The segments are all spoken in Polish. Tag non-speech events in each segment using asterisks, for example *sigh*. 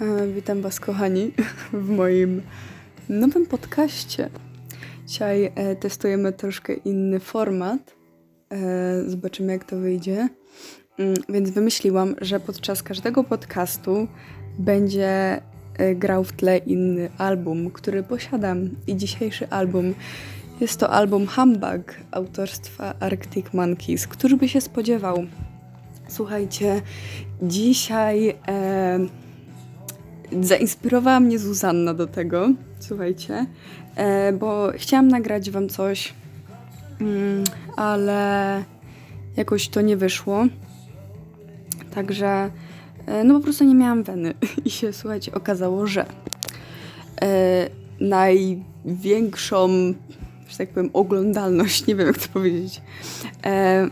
E, witam Was, kochani, *laughs* w moim nowym podcaście. Dzisiaj e, testujemy troszkę inny format. E, zobaczymy, jak to wyjdzie. Mm, więc wymyśliłam, że podczas każdego podcastu będzie grał w tle inny album, który posiadam. I dzisiejszy album jest to album Humbug autorstwa Arctic Monkeys. Któż by się spodziewał? Słuchajcie, dzisiaj e, zainspirowała mnie Zuzanna do tego, słuchajcie, e, bo chciałam nagrać wam coś, mm, ale jakoś to nie wyszło. Także, e, no po prostu nie miałam weny *laughs* i się, słuchajcie, okazało, że e, największą że tak powiem, oglądalność, nie wiem jak to powiedzieć,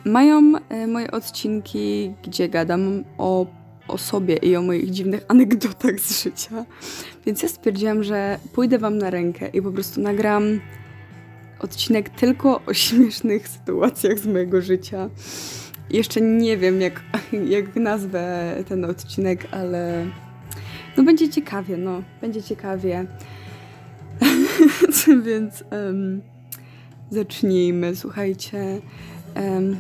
mają moje odcinki, gdzie gadam o, o sobie i o moich dziwnych anegdotach z życia. Więc ja stwierdziłam, że pójdę wam na rękę i po prostu nagram odcinek tylko o śmiesznych sytuacjach z mojego życia. Jeszcze nie wiem, jak, jak nazwę ten odcinek, ale no będzie ciekawie, no, będzie ciekawie. *laughs* Więc um, zacznijmy. Słuchajcie, um,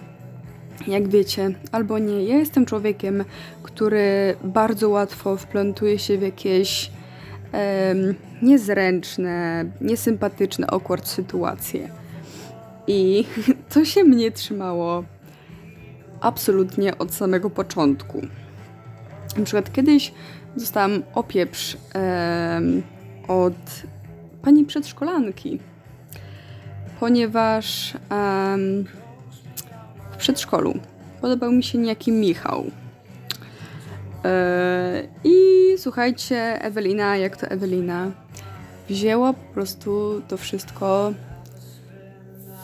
jak wiecie, albo nie, ja jestem człowiekiem, który bardzo łatwo wplątuje się w jakieś um, niezręczne, niesympatyczne, awkward sytuacje. I *laughs* to się mnie trzymało absolutnie od samego początku. Na przykład kiedyś dostałam opieprz um, od pani przedszkolanki, ponieważ um, w przedszkolu podobał mi się niejaki Michał. E, I słuchajcie, Ewelina, jak to Ewelina, wzięła po prostu to wszystko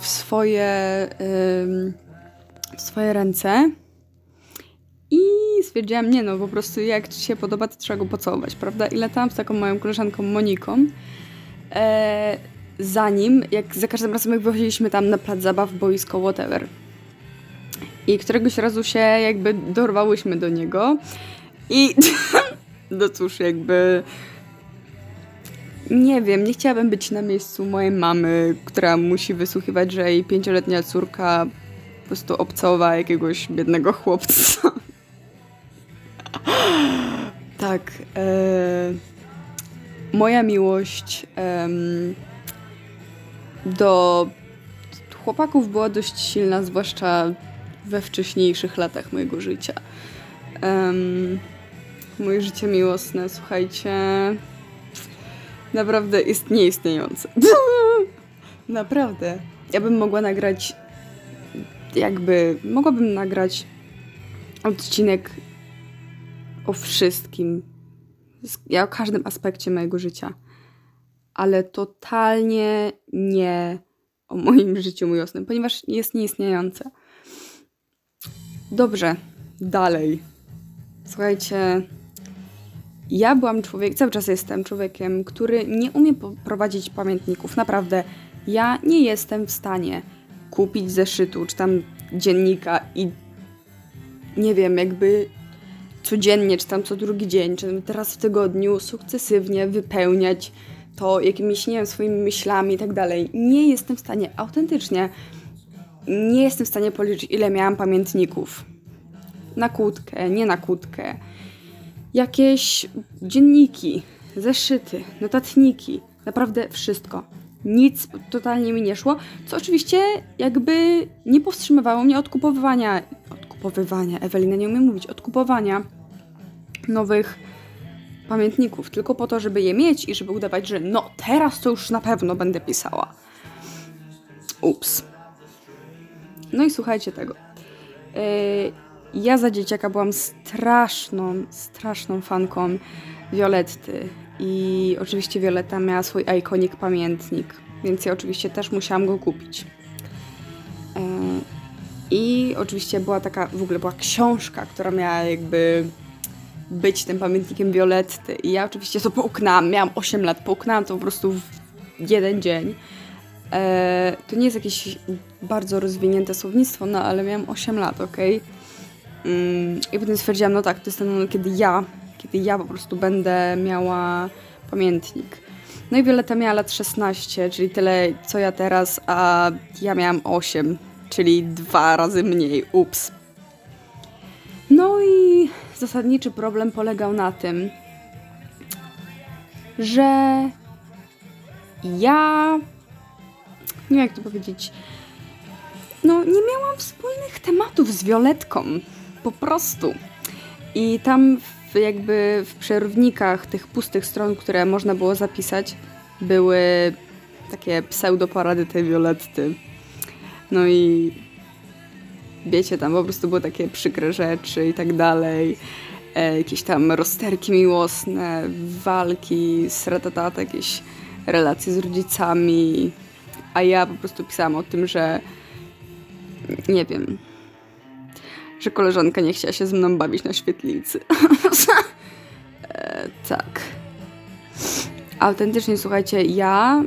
w swoje, w swoje ręce i stwierdziłam, nie no, po prostu jak ci się podoba, to trzeba go pocałować, prawda? I latałam z taką moją koleżanką Moniką. E, zanim, jak za każdym razem jak wychodziliśmy tam na plac zabaw, boisko, whatever. I któregoś razu się jakby dorwałyśmy do niego i *laughs* no cóż, jakby nie wiem, nie chciałabym być na miejscu mojej mamy, która musi wysłuchiwać, że jej pięcioletnia córka po prostu obcowa jakiegoś biednego chłopca. *laughs* tak. E, moja miłość do chłopaków była dość silna, zwłaszcza we wcześniejszych latach mojego życia. Um, moje życie miłosne, słuchajcie, naprawdę jest nieistniejące. *laughs* naprawdę. Ja bym mogła nagrać, jakby, mogłabym nagrać odcinek o wszystkim, ja o każdym aspekcie mojego życia ale totalnie nie o moim *laughs* życiu miłosnym, ponieważ jest nieistniejące. Dobrze, dalej. Słuchajcie, ja byłam człowiek, cały czas jestem człowiekiem, który nie umie prowadzić pamiętników. Naprawdę, ja nie jestem w stanie kupić zeszytu, czy tam dziennika i nie wiem, jakby codziennie, czy tam co drugi dzień, czy teraz w tygodniu sukcesywnie wypełniać to jakimiś, nie wiem, swoimi myślami i tak dalej. Nie jestem w stanie, autentycznie, nie jestem w stanie policzyć, ile miałam pamiętników. Na kłódkę, nie na kłódkę. Jakieś dzienniki, zeszyty, notatniki, naprawdę wszystko. Nic totalnie mi nie szło, co oczywiście jakby nie powstrzymywało mnie od kupowania, od kupowywania, Ewelina nie umie mówić, od kupowania nowych pamiętników, tylko po to, żeby je mieć i żeby udawać, że no teraz to już na pewno będę pisała. Ups. No i słuchajcie tego. Yy, ja za dzieciaka byłam straszną, straszną fanką Violetty. I oczywiście Violetta miała swój ikonik pamiętnik, więc ja oczywiście też musiałam go kupić. Yy, I oczywiście była taka, w ogóle była książka, która miała jakby być tym pamiętnikiem Violetty. I ja oczywiście to połknęłam, miałam 8 lat, połknęłam to po prostu w jeden dzień. E, to nie jest jakieś bardzo rozwinięte słownictwo, no ale miałam 8 lat, ok? Mm, I potem stwierdziłam, no tak, to jest ten moment, kiedy ja kiedy ja po prostu będę miała pamiętnik. No i Violeta miała lat 16, czyli tyle co ja teraz, a ja miałam 8, czyli dwa razy mniej. Ups. No i zasadniczy problem polegał na tym, że ja nie wiem jak to powiedzieć. No, nie miałam wspólnych tematów z Violetką. Po prostu. I tam w, jakby w przerwnikach tych pustych stron, które można było zapisać, były takie pseudoporady tej Violetty. No i wiecie, tam po prostu były takie przykre rzeczy i tak dalej. E, jakieś tam rozterki miłosne, walki, sratatata, jakieś relacje z rodzicami. A ja po prostu pisałam o tym, że nie wiem, że koleżanka nie chciała się ze mną bawić na świetlicy. *laughs* e, tak. Autentycznie, słuchajcie, ja,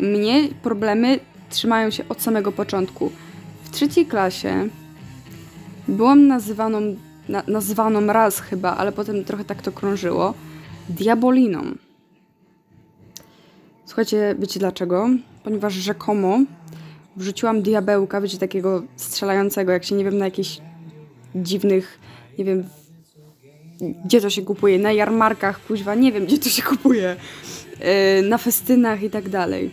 mnie problemy trzymają się od samego początku. W trzeciej klasie byłam nazywaną, na, nazywaną raz chyba, ale potem trochę tak to krążyło, diaboliną. Słuchajcie, wiecie dlaczego? Ponieważ rzekomo wrzuciłam diabełka, wiecie, takiego strzelającego, jak się nie wiem, na jakichś dziwnych, nie wiem, gdzie to się kupuje, na jarmarkach, kuźwa, nie wiem, gdzie to się kupuje, yy, na festynach i tak dalej.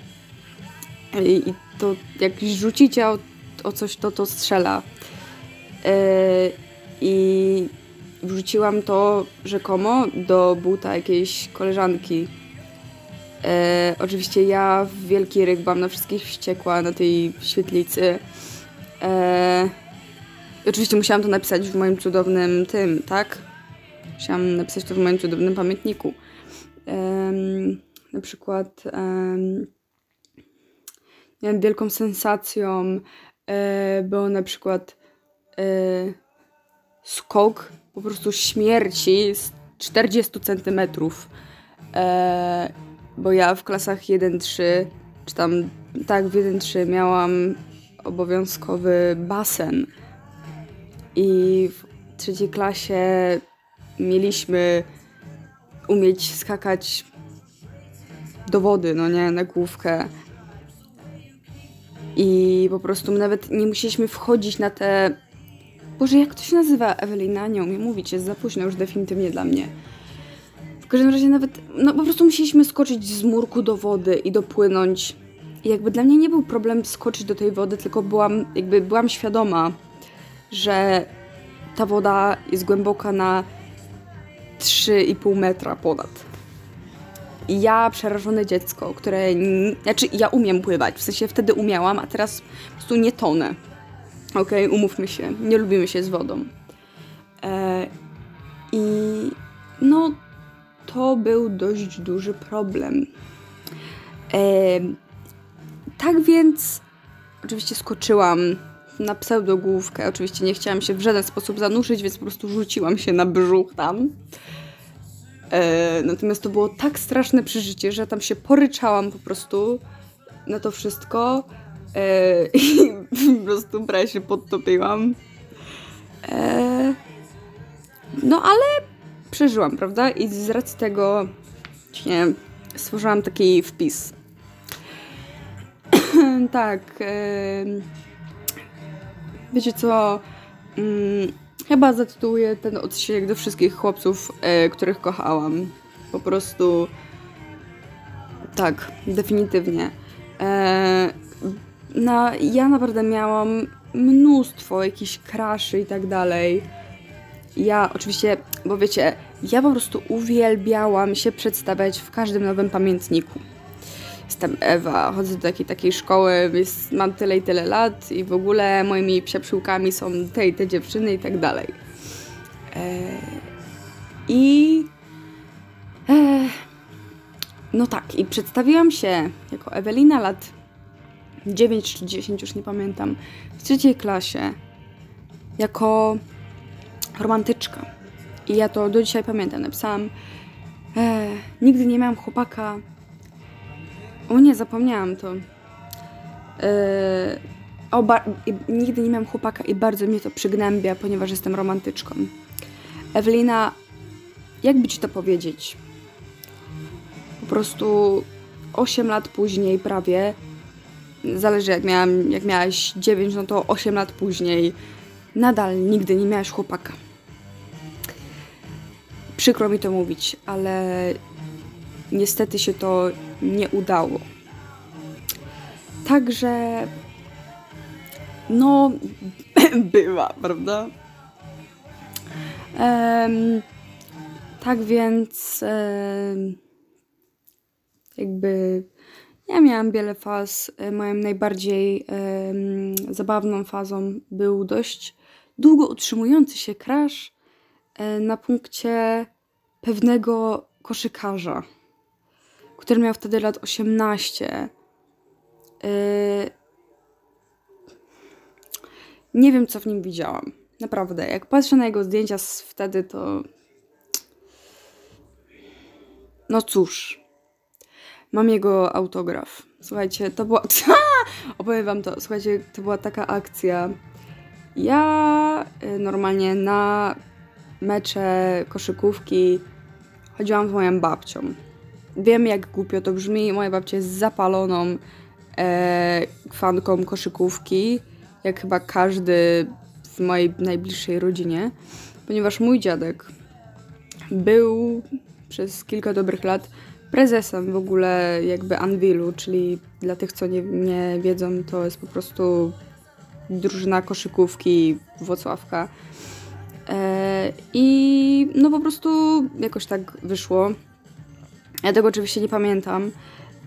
I, to jak rzucicie o, o, coś, to to strzela. Yy, I wrzuciłam to rzekomo do buta jakiejś koleżanki E, oczywiście ja w Wielki Ryk byłam na wszystkich wściekła na tej świetlicy. E, oczywiście musiałam to napisać w moim cudownym tym, tak? Musiałam napisać to w moim cudownym pamiętniku. E, na przykład miałam wielką sensacją e, było na przykład e, skok po prostu śmierci z 40 centymetrów. E, bo ja w klasach 1-3, czy tam tak w 1-3 miałam obowiązkowy basen i w trzeciej klasie mieliśmy umieć skakać do wody, no nie, na główkę. I po prostu nawet nie musieliśmy wchodzić na te... Boże, jak to się nazywa? Ewelina, nie umiem mówić, jest za późno już definitywnie dla mnie. W każdym razie nawet, no po prostu musieliśmy skoczyć z murku do wody i dopłynąć. I jakby dla mnie nie był problem skoczyć do tej wody, tylko byłam, jakby byłam świadoma, że ta woda jest głęboka na 3,5 metra ponad. I ja, przerażone dziecko, które. Znaczy, ja umiem pływać, w sensie wtedy umiałam, a teraz po prostu nie tonę. Okej, okay, umówmy się, nie lubimy się z wodą. E, I no, to był dość duży problem. E, tak więc, oczywiście skoczyłam na pseudogłówkę. Oczywiście nie chciałam się w żaden sposób zanurzyć, więc po prostu rzuciłam się na brzuch tam. E, natomiast to było tak straszne przeżycie, że tam się poryczałam po prostu na to wszystko e, *laughs* i po prostu prawie się podtopiłam. E, no ale przeżyłam, prawda? I z racji tego nie, stworzyłam taki wpis. *clears throat* tak. Yy, wiecie co? Yy, chyba zatytułuję ten odcinek do wszystkich chłopców, yy, których kochałam. Po prostu. Tak, definitywnie. E, na, ja naprawdę miałam mnóstwo jakichś kraszy i tak dalej ja oczywiście, bo wiecie, ja po prostu uwielbiałam się przedstawiać w każdym nowym pamiętniku. Jestem Ewa, chodzę do takiej, takiej szkoły, jest, mam tyle i tyle lat i w ogóle moimi psiapsiłkami są te i te dziewczyny i tak dalej. E, I... E, no tak, i przedstawiłam się jako Ewelina lat 9 czy 10, już nie pamiętam, w trzeciej klasie, jako romantyczka. I ja to do dzisiaj pamiętam. Napisałam, e, nigdy nie miałam chłopaka. O nie, zapomniałam to. E, o, nigdy nie miałam chłopaka i bardzo mnie to przygnębia, ponieważ jestem romantyczką. Ewelina jakby ci to powiedzieć? Po prostu 8 lat później prawie, zależy jak miałam, jak miałaś 9, no to 8 lat później nadal nigdy nie miałaś chłopaka. Przykro mi to mówić, ale niestety się to nie udało. Także no *clears throat* bywa, prawda? Um, tak więc um, jakby ja miałam wiele faz. Moją najbardziej um, zabawną fazą był dość długo utrzymujący się crash e, na punkcie pewnego koszykarza, który miał wtedy lat 18. E, nie wiem, co w nim widziałam. Naprawdę. Jak patrzę na jego zdjęcia z wtedy, to. No cóż. Mam jego autograf. Słuchajcie, to była. *laughs* Opowiem wam to. Słuchajcie, to była taka akcja. Ja y, normalnie na mecze koszykówki chodziłam z moją babcią. Wiem, jak głupio to brzmi. Moja babcia jest zapaloną e, fanką koszykówki jak chyba każdy w mojej najbliższej rodzinie, ponieważ mój dziadek był przez kilka dobrych lat prezesem w ogóle jakby Anwilu, czyli dla tych, co nie, nie wiedzą, to jest po prostu drużyna koszykówki Włocławka. E, I no po prostu jakoś tak wyszło. Ja tego oczywiście nie pamiętam,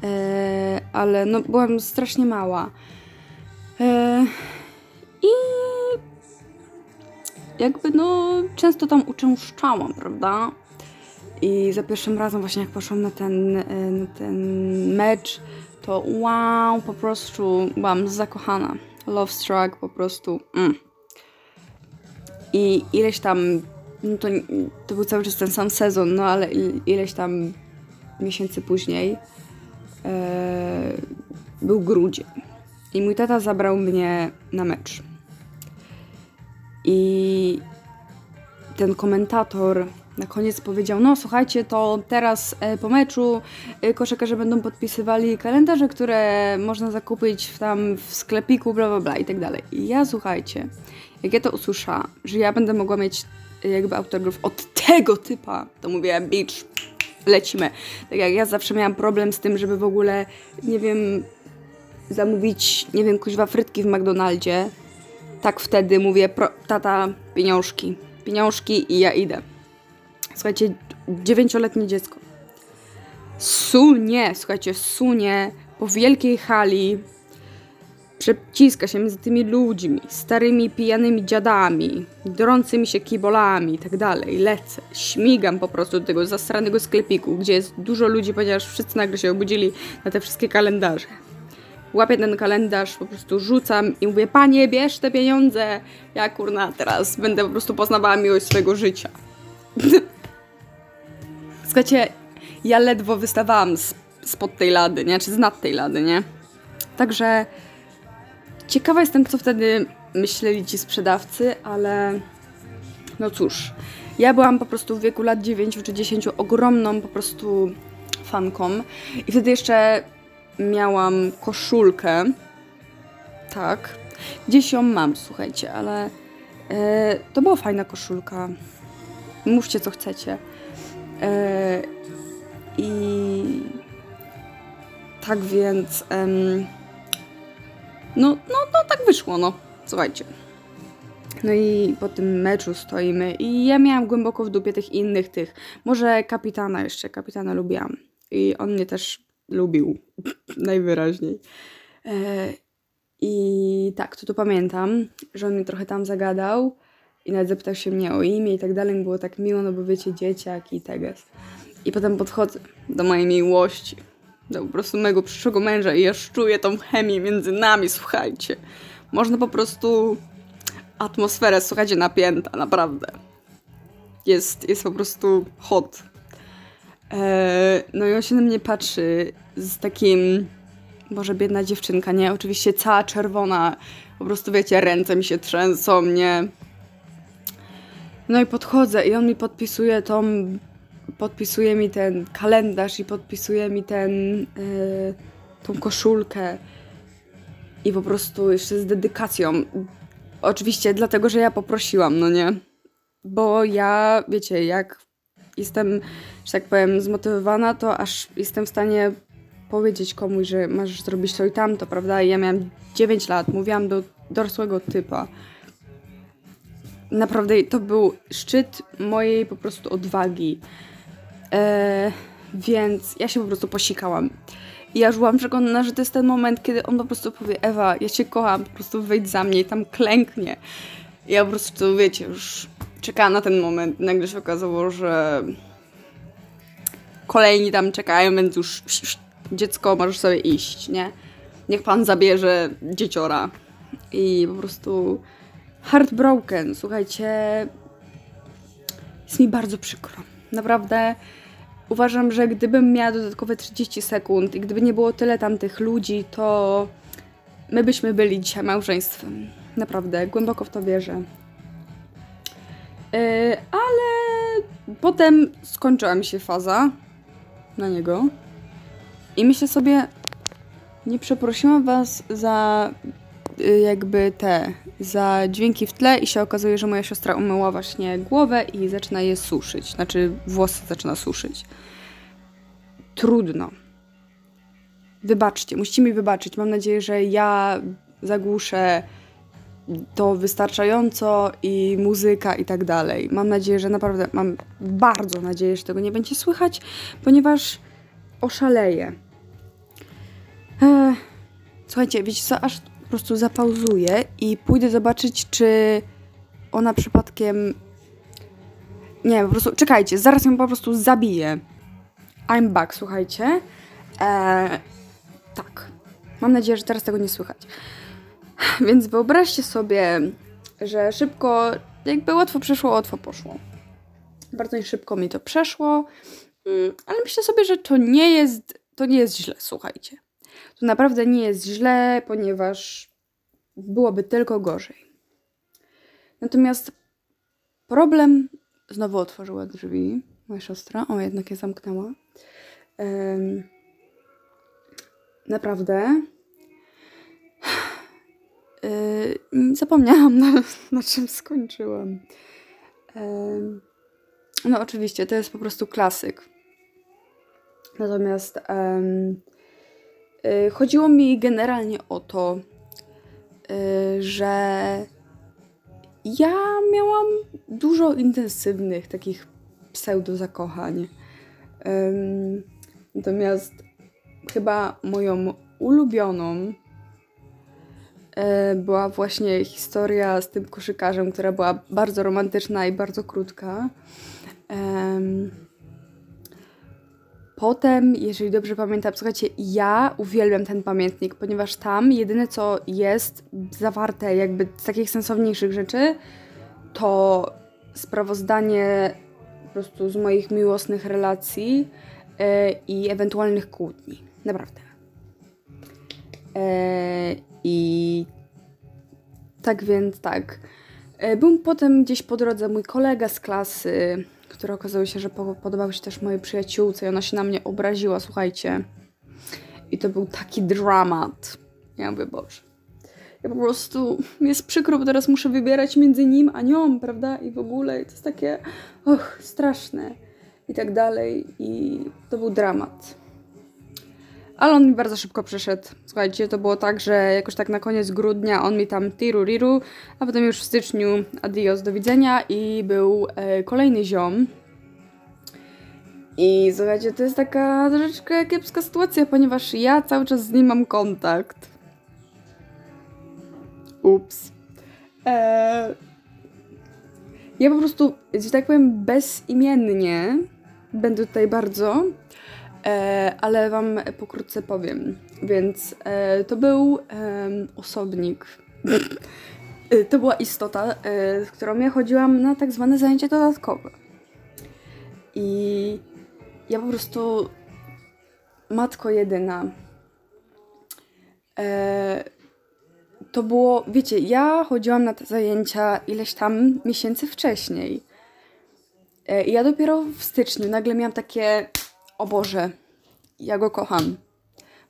e, ale no byłam strasznie mała. E, i jakby no często tam uczęszczałam, prawda? I za pierwszym razem właśnie jak poszłam na ten, na ten mecz, to wow, po prostu byłam zakochana. Love struck po prostu. Mm. I ileś tam, no to, to był cały czas ten sam sezon, no ale ileś tam miesięcy później e, był grudzień. I mój tata zabrał mnie na mecz. I ten komentator na koniec powiedział: No, słuchajcie, to teraz e, po meczu e, koszykarze będą podpisywali kalendarze, które można zakupić w, tam w sklepiku, bla bla bla i tak dalej. I ja słuchajcie, jak ja to usłyszałam, że ja będę mogła mieć e, jakby autograf od tego typa, to mówię: Bitch, lecimy. Tak jak ja zawsze miałam problem z tym, żeby w ogóle, nie wiem, zamówić, nie wiem, kuźwa frytki w McDonaldzie, tak wtedy mówię, pro, tata, pieniążki, pieniążki i ja idę. Słuchajcie, dziewięcioletnie dziecko sunie, słuchajcie, sunie po wielkiej hali, przeciska się między tymi ludźmi, starymi pijanymi dziadami, drącymi się kibolami i tak dalej. Lecę, śmigam po prostu do tego zastranego sklepiku, gdzie jest dużo ludzi, ponieważ wszyscy nagle się obudzili na te wszystkie kalendarze łapię ten kalendarz, po prostu rzucam i mówię, panie, bierz te pieniądze. Ja kurna teraz będę po prostu poznawała miłość swojego życia. *laughs* Słuchajcie, ja ledwo wystawałam spod tej lady, nie? Czy z nad tej lady, nie? Także ciekawa jestem, co wtedy myśleli ci sprzedawcy, ale no cóż, ja byłam po prostu w wieku lat 9 czy 10 ogromną po prostu fanką i wtedy jeszcze miałam koszulkę. Tak. Gdzieś ją mam, słuchajcie, ale e, to była fajna koszulka. Mówcie, co chcecie. E, I tak więc. Em, no, no, no, tak wyszło, no. Słuchajcie. No i po tym meczu stoimy i ja miałam głęboko w dupie tych innych tych. Może kapitana jeszcze, kapitana lubiłam. I on mnie też lubił *laughs* najwyraźniej. E, I tak, to tu pamiętam, że on mi trochę tam zagadał i nawet zapytał się mnie o imię i tak dalej. Było tak miło, no bo wiecie, dzieciak i teges. I potem podchodzę do mojej miłości, do po prostu mojego przyszłego męża i ja czuję tą chemię między nami, słuchajcie. Można po prostu atmosferę, słuchajcie, napięta, naprawdę. Jest, jest po prostu hot. Eee, no i on się na mnie patrzy z takim. Boże, biedna dziewczynka, nie? Oczywiście cała czerwona. Po prostu wiecie, ręce mi się trzęsą, nie? No i podchodzę i on mi podpisuje tą podpisuje mi ten kalendarz i podpisuje mi ten, yy, tą koszulkę i po prostu jeszcze z dedykacją. Oczywiście dlatego, że ja poprosiłam, no nie? Bo ja, wiecie, jak jestem, że tak powiem, zmotywowana, to aż jestem w stanie powiedzieć komuś, że masz zrobić to i tamto, prawda? I ja miałam 9 lat, mówiłam do dorosłego typa. Naprawdę to był szczyt mojej po prostu odwagi. Eee, więc ja się po prostu posikałam. I ja już byłam przekonana, że to jest ten moment, kiedy on po prostu powie Ewa, ja cię kocham, po prostu wejdź za mnie i tam klęknie. I ja po prostu, wiecie, już czekałam na ten moment. Nagle się okazało, że kolejni tam czekają, więc już dziecko, możesz sobie iść, nie? Niech pan zabierze dzieciora. I po prostu heartbroken, słuchajcie, jest mi bardzo przykro. Naprawdę uważam, że gdybym miała dodatkowe 30 sekund i gdyby nie było tyle tamtych ludzi, to my byśmy byli dzisiaj małżeństwem. Naprawdę, głęboko w to wierzę. Yy, ale potem skończyła mi się faza na niego. I myślę sobie, nie przeprosiłam was za y, jakby te, za dźwięki w tle i się okazuje, że moja siostra umyła właśnie głowę i zaczyna je suszyć. Znaczy włosy zaczyna suszyć. Trudno. Wybaczcie, musicie mi wybaczyć. Mam nadzieję, że ja zagłuszę to wystarczająco i muzyka i tak dalej. Mam nadzieję, że naprawdę, mam bardzo nadzieję, że tego nie będzie słychać, ponieważ oszaleję. Ech, słuchajcie, wiecie co, aż po prostu zapauzuję i pójdę zobaczyć, czy ona przypadkiem... Nie, po prostu, czekajcie, zaraz ją po prostu zabiję. I'm back, słuchajcie. Eee, tak. Mam nadzieję, że teraz tego nie słychać. *sighs* Więc wyobraźcie sobie, że szybko, jakby łatwo przeszło, łatwo poszło. Bardzo szybko mi to przeszło, mm, ale myślę sobie, że to nie jest, to nie jest źle, słuchajcie. To naprawdę nie jest źle, ponieważ byłoby tylko gorzej. Natomiast problem, znowu otworzyła drzwi moja siostra, o jednak je zamknęła. Um, naprawdę zapomniałam, na, na czym skończyłam. No, oczywiście, to jest po prostu klasyk. Natomiast yy, chodziło mi generalnie o to, y, że ja miałam dużo intensywnych takich pseudo-zakochań. Natomiast chyba moją ulubioną E, była właśnie historia z tym koszykarzem, która była bardzo romantyczna i bardzo krótka. Potem, jeżeli dobrze pamiętam, słuchajcie, ja uwielbiam ten pamiętnik, ponieważ tam jedyne co jest zawarte jakby z takich sensowniejszych rzeczy, to sprawozdanie prostu z moich miłosnych relacji yy, i ewentualnych kłótni. Naprawdę. Yy, i tak więc tak. E, był potem gdzieś po drodze mój kolega z klasy, który okazało się, że podobał się też mojej przyjaciółce i ona się na mnie obraziła, słuchajcie. I to był taki dramat. Ja mówię, Boże. Ja po prostu, jest przykro, bo teraz muszę wybierać między nim a nią, prawda? I w ogóle, i to jest takie, och, straszne. I tak dalej. I to był dramat. Ale on mi bardzo szybko przyszedł. Słuchajcie, to było tak, że jakoś tak na koniec grudnia on mi tam tiru riru, a potem już w styczniu adios, do widzenia i był e, kolejny ziom. I słuchajcie, to jest taka troszeczkę kiepska sytuacja, ponieważ ja cały czas z nim mam kontakt. Ups. Eee, ja po prostu, że tak powiem, bezimiennie będę tutaj bardzo e, ale Wam pokrótce powiem. Więc e, to był osobnik. E, to była istota, e, z którą ja chodziłam na tak zwane zajęcie dodatkowe. I ja po prostu matko jedyna. E, to było, wiecie, ja chodziłam na te zajęcia ileś tam miesięcy wcześniej. E, I ja dopiero w styczniu nagle miałam takie, o Boże, ja go kocham.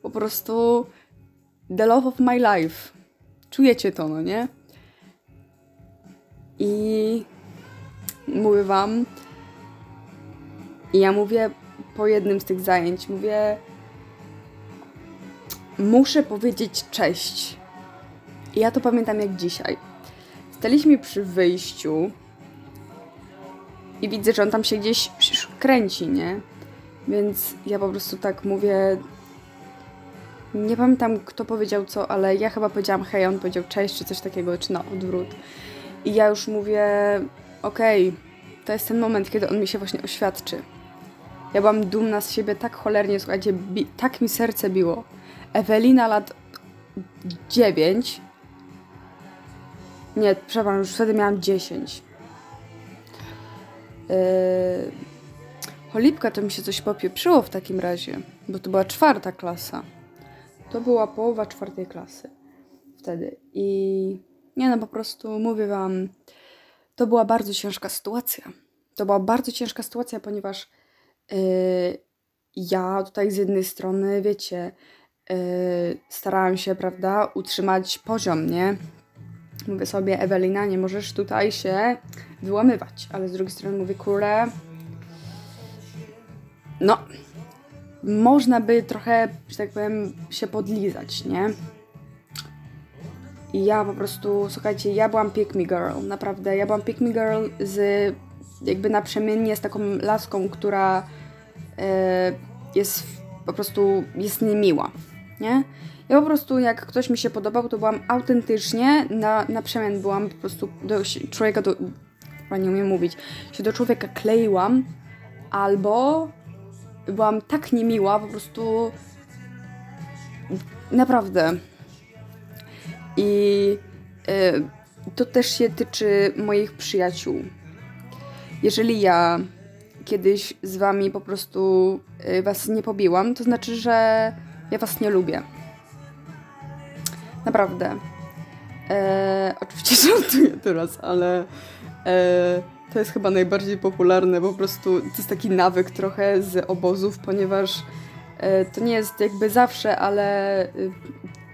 Po prostu the love of my life. Czujecie to, no nie? I mówię wam, i ja mówię po jednym z tych zajęć, mówię, muszę powiedzieć cześć. I ja to pamiętam jak dzisiaj. Staliśmy przy wyjściu i widzę, że on tam się gdzieś kręci, nie? Więc ja po prostu tak mówię. Nie pamiętam, kto powiedział co, ale ja chyba powiedziałam hej, on powiedział cześć, czy coś takiego, czy na odwrót. I ja już mówię, okej, okay, to jest ten moment, kiedy on mi się właśnie oświadczy. Ja byłam dumna z siebie tak cholernie, słuchajcie, tak mi serce biło. Ewelina lat 9. Nie, przepraszam, już wtedy miałam 10. Yy... Cholipka to mi się coś popieprzyło w takim razie, bo to była czwarta klasa. To była połowa czwartej klasy wtedy. I nie no, po prostu mówię wam, to była bardzo ciężka sytuacja. To była bardzo ciężka sytuacja, ponieważ yy, ja tutaj z jednej strony, wiecie, yy, starałam się, prawda, utrzymać poziom, nie? Mówię sobie, Ewelina, nie możesz tutaj się wyłamywać, ale z drugiej strony mówię, kurę, no, można by trochę, że tak powiem, się podlizać, nie? I ja po prostu, słuchajcie, ja byłam pick me girl, naprawdę, ja byłam pick me girl z jakby naprzemiennie z taką laską, która e, jest po prostu, jest niemiła, nie? Ja po prostu, jak ktoś mi się podobał, to byłam autentycznie, na, na przemian byłam po prostu do człowieka, do, nie umiem mówić, się do człowieka kleiłam, albo byłam tak niemiła, po prostu naprawdę. I y, to też się tyczy moich przyjaciół. Jeżeli ja kiedyś z wami po prostu y, was nie pobiłam, to znaczy, że ja was nie lubię. Naprawdę. E, oczywiście *laughs* żartuję teraz, ale e, to jest chyba najbardziej popularne, po prostu to jest taki nawyk trochę z obozów, ponieważ e, to nie jest jakby zawsze, ale e,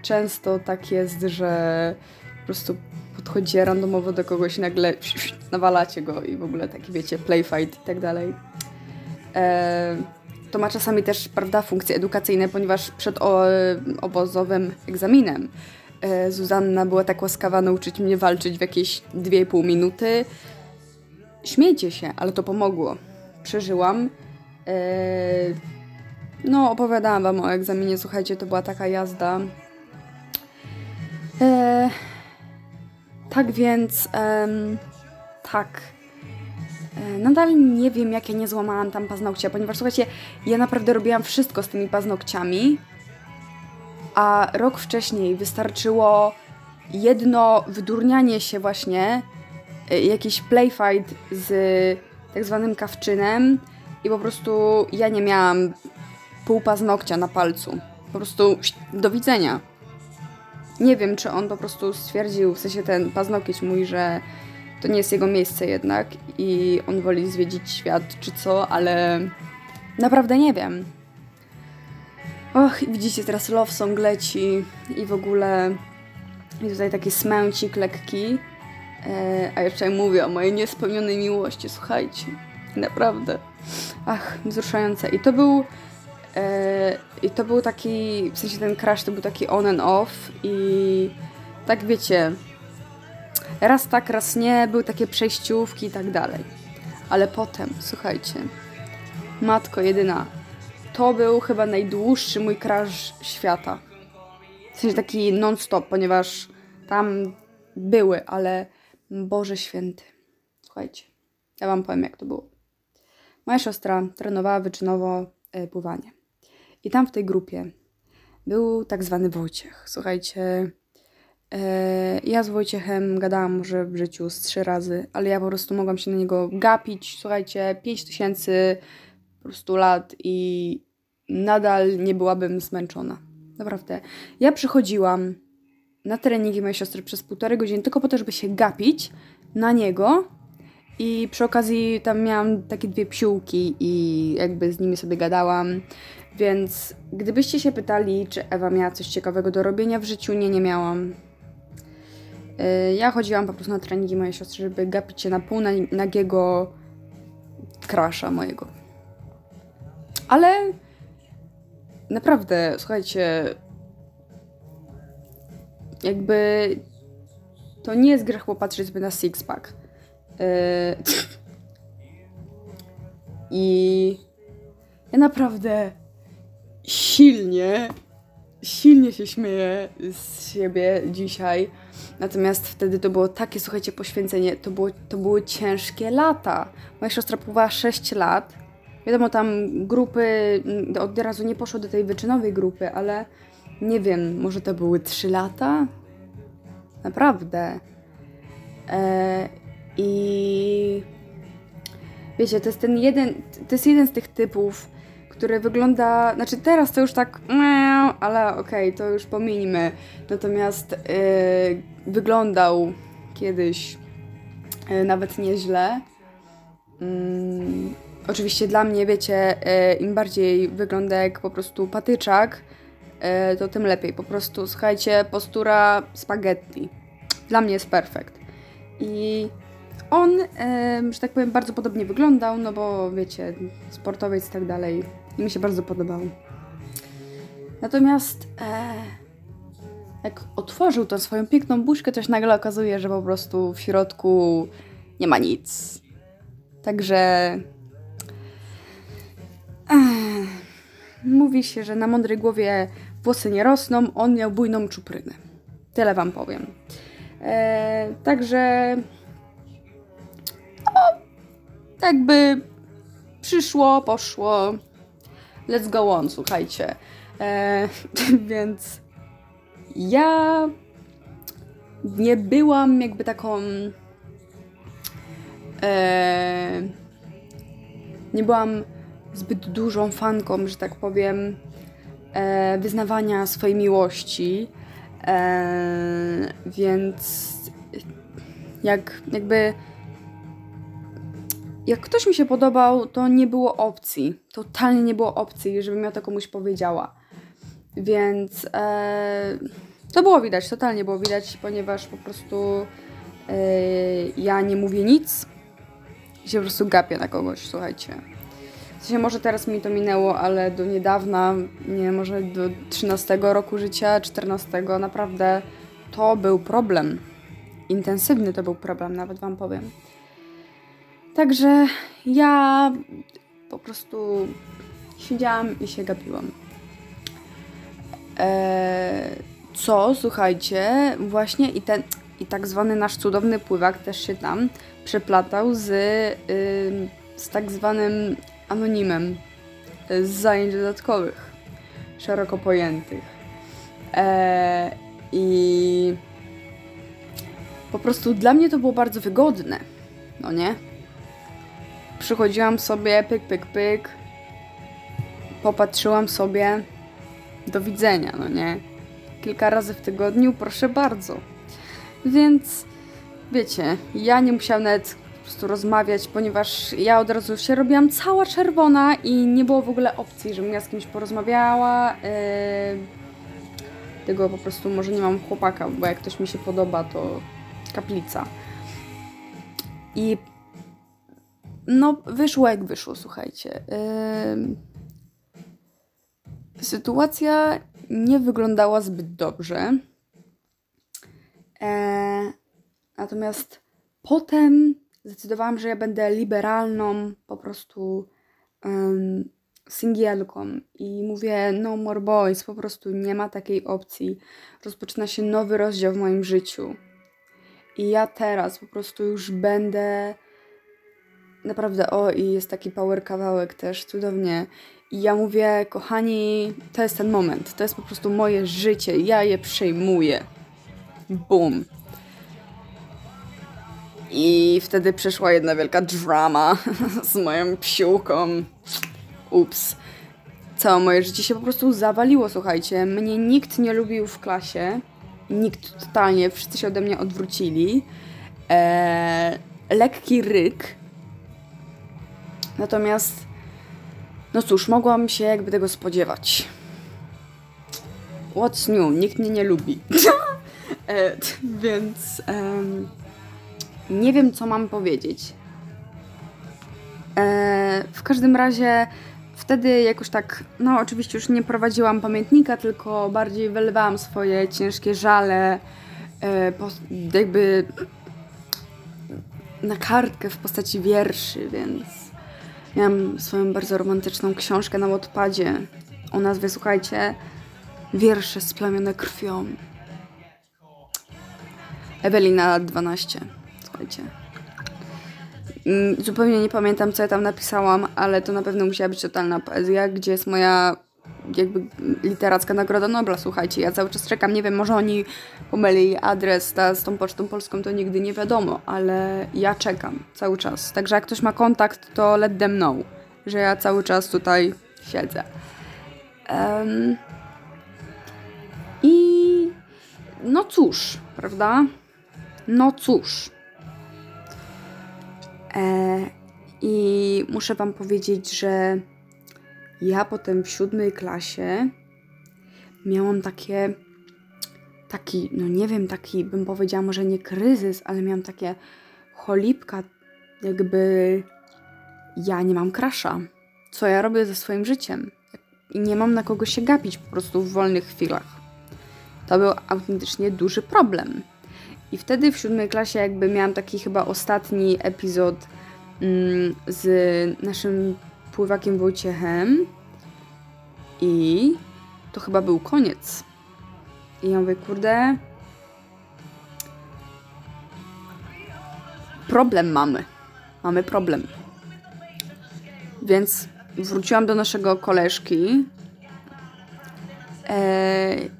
często tak jest, że po prostu podchodzicie randomowo do kogoś i nagle *laughs* nawalacie go i w ogóle taki wiecie, playfight i tak dalej. E, to ma czasami też, prawda, funkcje edukacyjne, ponieważ przed obozowym egzaminem Zuzanna była tak łaskawa nauczyć mnie walczyć w jakieś 2,5 minuty Śmiejcie się, ale to pomogło. Przeżyłam. Eee, no, opowiadałam wam o egzaminie, słuchajcie, to była taka jazda. Eee, tak więc, em, tak. Eee, nadal nie wiem, jak ja nie złamałam tam paznokcia, ponieważ słuchajcie, ja naprawdę robiłam wszystko z tymi paznokciami, a rok wcześniej wystarczyło jedno wydurnianie się właśnie Y, jakiś playfight z tak zwanym kawczynem i po prostu ja nie miałam pół paznokcia na palcu. Po prostu do widzenia. Nie wiem, czy on po prostu stwierdził, w sensie ten paznokieć mój, że to nie jest jego miejsce jednak i on woli zwiedzić świat, czy co, ale naprawdę nie wiem. Och, widzicie, teraz love song leci i w ogóle i tutaj taki smęcik lekki. E, a jeszcze mówię o mojej niespełnionej miłości, słuchajcie. Naprawdę. Ach, wzruszające. I to był. E, I to był taki. W sensie ten crash to był taki on and off. I tak wiecie. Raz tak, raz nie. Były takie przejściówki i tak dalej. Ale potem, słuchajcie. Matko jedyna. To był chyba najdłuższy mój crash świata. W sensie taki non-stop, ponieważ tam były, ale Boże święty. Słuchajcie, ja wam powiem, jak to było. Moja siostra trenowała wyczynowo e, pływanie. I tam w tej grupie był tak zwany Wojciech. Słuchajcie, ja z Wojciechem gadałam może w życiu z trzy razy, ale ja po prostu mogłam się na niego gapić. Słuchajcie, pięć tysięcy po prostu lat i nadal nie byłabym zmęczona. Naprawdę. Ja przychodziłam na treningi mojej siostry przez półtorej godziny, tylko po to, żeby się gapić na niego I przy okazji tam miałam takie dwie psiółki i jakby z nimi sobie gadałam. Więc gdybyście się pytali, czy Ewa miała coś ciekawego do robienia w życiu, nie, nie miałam. Y, ja chodziłam po prostu na treningi mojej siostry, żeby gapić się na pół nagiego krasza mojego. Ale naprawdę, słuchajcie, jakby to nie jest grzech popatrzeć sobie na six-pack. Yy, I ja naprawdę silnie, silnie się śmieję z siebie dzisiaj. Natomiast wtedy to było takie, słuchajcie, poświęcenie. To, było, to były ciężkie lata. Moja siostra pływała 6 lat. Wiadomo, tam grupy mm, od razu nie poszło do tej wyczynowej grupy, ale nie wiem, może to były 3 lata? Naprawdę. E, I wiecie, to jest ten jeden, to jest jeden z tych typów, który wygląda, znaczy teraz to już tak, ale okej, okay, to już pominimy. Natomiast yy, wyglądał kiedyś yy, nawet nieźle. Yy, oczywiście dla mnie, wiecie, yy, im bardziej wygląda jak po prostu patyczak, yy, to tym lepiej. Po prostu, słuchajcie, postura spaghetti. Dla mnie jest perfekt. I on, że tak powiem, bardzo podobnie wyglądał, no bo wiecie, sportowiec i tak dalej. I mi się bardzo podobał. Natomiast e, jak otworzył tą swoją piękną buźkę, to się nagle okazuje, że po prostu w środku nie ma nic. Także e, mówi się, że na mądrej głowie włosy nie rosną, on miał bujną czuprynę. Tyle wam powiem. E, także no, jakby przyszło, poszło. Let's go on, słuchajcie. E, *laughs* więc ja nie byłam jakby taką. E, nie byłam zbyt dużą fanką, że tak powiem, e, wyznawania swojej miłości. E, więc jak jakby jak ktoś mi się podobał, to nie było opcji. Totalnie nie było opcji, żebym ja to komuś powiedziała. Więc e, to było widać, totalnie było widać, ponieważ po prostu e, ja nie mówię nic i się po prostu gapię na kogoś, słuchajcie. W sensie może teraz mi to minęło, ale do niedawna, nie może do 13 roku życia, 14, naprawdę to był problem. Intensywny to był problem, nawet wam powiem. Także ja po prostu siedziałam i się gapiłam. Eee, co, słuchajcie, właśnie i ten i tak zwany nasz cudowny pływak też się tam przeplatał z, yy, z tak zwanym anonimem z zajęć dodatkowych, szeroko pojętych. Eee, I po prostu dla mnie to było bardzo wygodne, no nie? Przychodziłam sobie, pyk, pyk, pyk. Popatrzyłam sobie. Do widzenia, no nie? Kilka razy w tygodniu, proszę bardzo. Więc wiecie, ja nie musiałam nawet po prostu rozmawiać, ponieważ ja od razu się robiłam cała czerwona i nie było w ogóle opcji, żebym ja z kimś porozmawiała. Yy, tego po prostu może nie mam chłopaka, bo jak ktoś mi się podoba, to kaplica. I no, wyszło jak wyszło, słuchajcie. Sytuacja nie wyglądała zbyt dobrze. E... Natomiast potem zdecydowałam, że ja będę liberalną po prostu singielką i mówię no more boys, po prostu nie ma takiej opcji. Rozpoczyna się nowy rozdział w moim życiu. I ja teraz po prostu już będę Naprawdę, o i jest taki power kawałek też, cudownie. I ja mówię, kochani, to jest ten moment, to jest po prostu moje życie, ja je przejmuję. Boom. I wtedy przyszła jedna wielka drama *laughs* z moją psiółką. Ups. Całe moje życie się po prostu zawaliło, słuchajcie. Mnie nikt nie lubił w klasie. Nikt totalnie, wszyscy się ode mnie odwrócili. Eee, lekki ryk. Natomiast, no cóż, mogłam się jakby tego spodziewać. What's new? Nikt mnie nie lubi. *laughs* e, więc nie wiem, co mam powiedzieć. E, w każdym razie wtedy jakoś tak, no oczywiście już nie prowadziłam pamiętnika, tylko bardziej wylewałam swoje ciężkie żale, e, po, jakby na kartkę w postaci wierszy, więc miałam swoją bardzo romantyczną książkę na odpadzie o nazwie, słuchajcie, Wiersze splamione krwią. Ewelina 12, słuchajcie. Mm, zupełnie nie pamiętam, co ja tam napisałam, ale to na pewno musiała być totalna poezja, gdzie jest moja jakby literacka nagroda Nobla, słuchajcie, ja cały czas czekam, nie wiem, może oni pomylili adres ta, z tą pocztą polską, to nigdy nie wiadomo, ale ja czekam cały czas, także jak ktoś ma kontakt, to let them know, że ja cały czas tutaj siedzę. Um, I no cóż, prawda? No cóż. E, I muszę Wam powiedzieć, że ja potem w siódmej klasie miałam takie, taki, no nie wiem, taki bym powiedziała może nie kryzys, ale miałam takie cholipka, jakby ja nie mam krasza. Co ja robię ze swoim życiem? I nie mam na kogo się gapić po prostu w wolnych chwilach. To był autentycznie duży problem. I wtedy w siódmej klasie jakby miałam taki chyba ostatni epizod mm, z naszym pływakiem Wojciechem i to chyba był koniec. I ja mówię, kurde, problem mamy. Mamy problem. Więc wróciłam do naszego koleżki eee,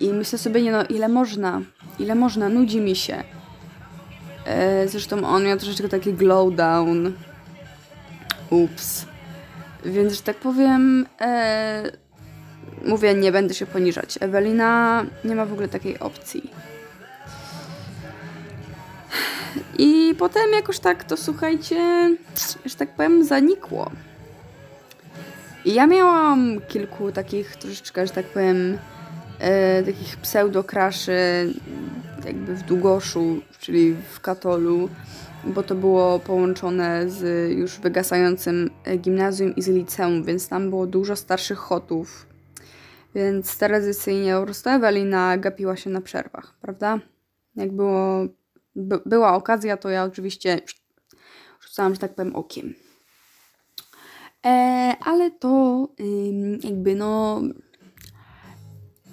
i myślę sobie, nie no, ile można, ile można, nudzi mi się. E, zresztą on miał troszeczkę taki glow down. Ups. Więc, że tak powiem, e, mówię, nie będę się poniżać. Ewelina nie ma w ogóle takiej opcji. I potem jakoś tak to, słuchajcie, że tak powiem, zanikło. I ja miałam kilku takich troszeczkę, że tak powiem, e, takich pseudokraszy jakby w Długoszu, czyli w Katolu, bo to było połączone z już wygasającym gimnazjum i z liceum, więc tam było dużo starszych chotów. Więc tradycyjnie po prostu Ewelina gapiła się na przerwach, prawda? Jak było, by, była okazja, to ja oczywiście rzucałam, że tak powiem, okiem. E, ale to jakby no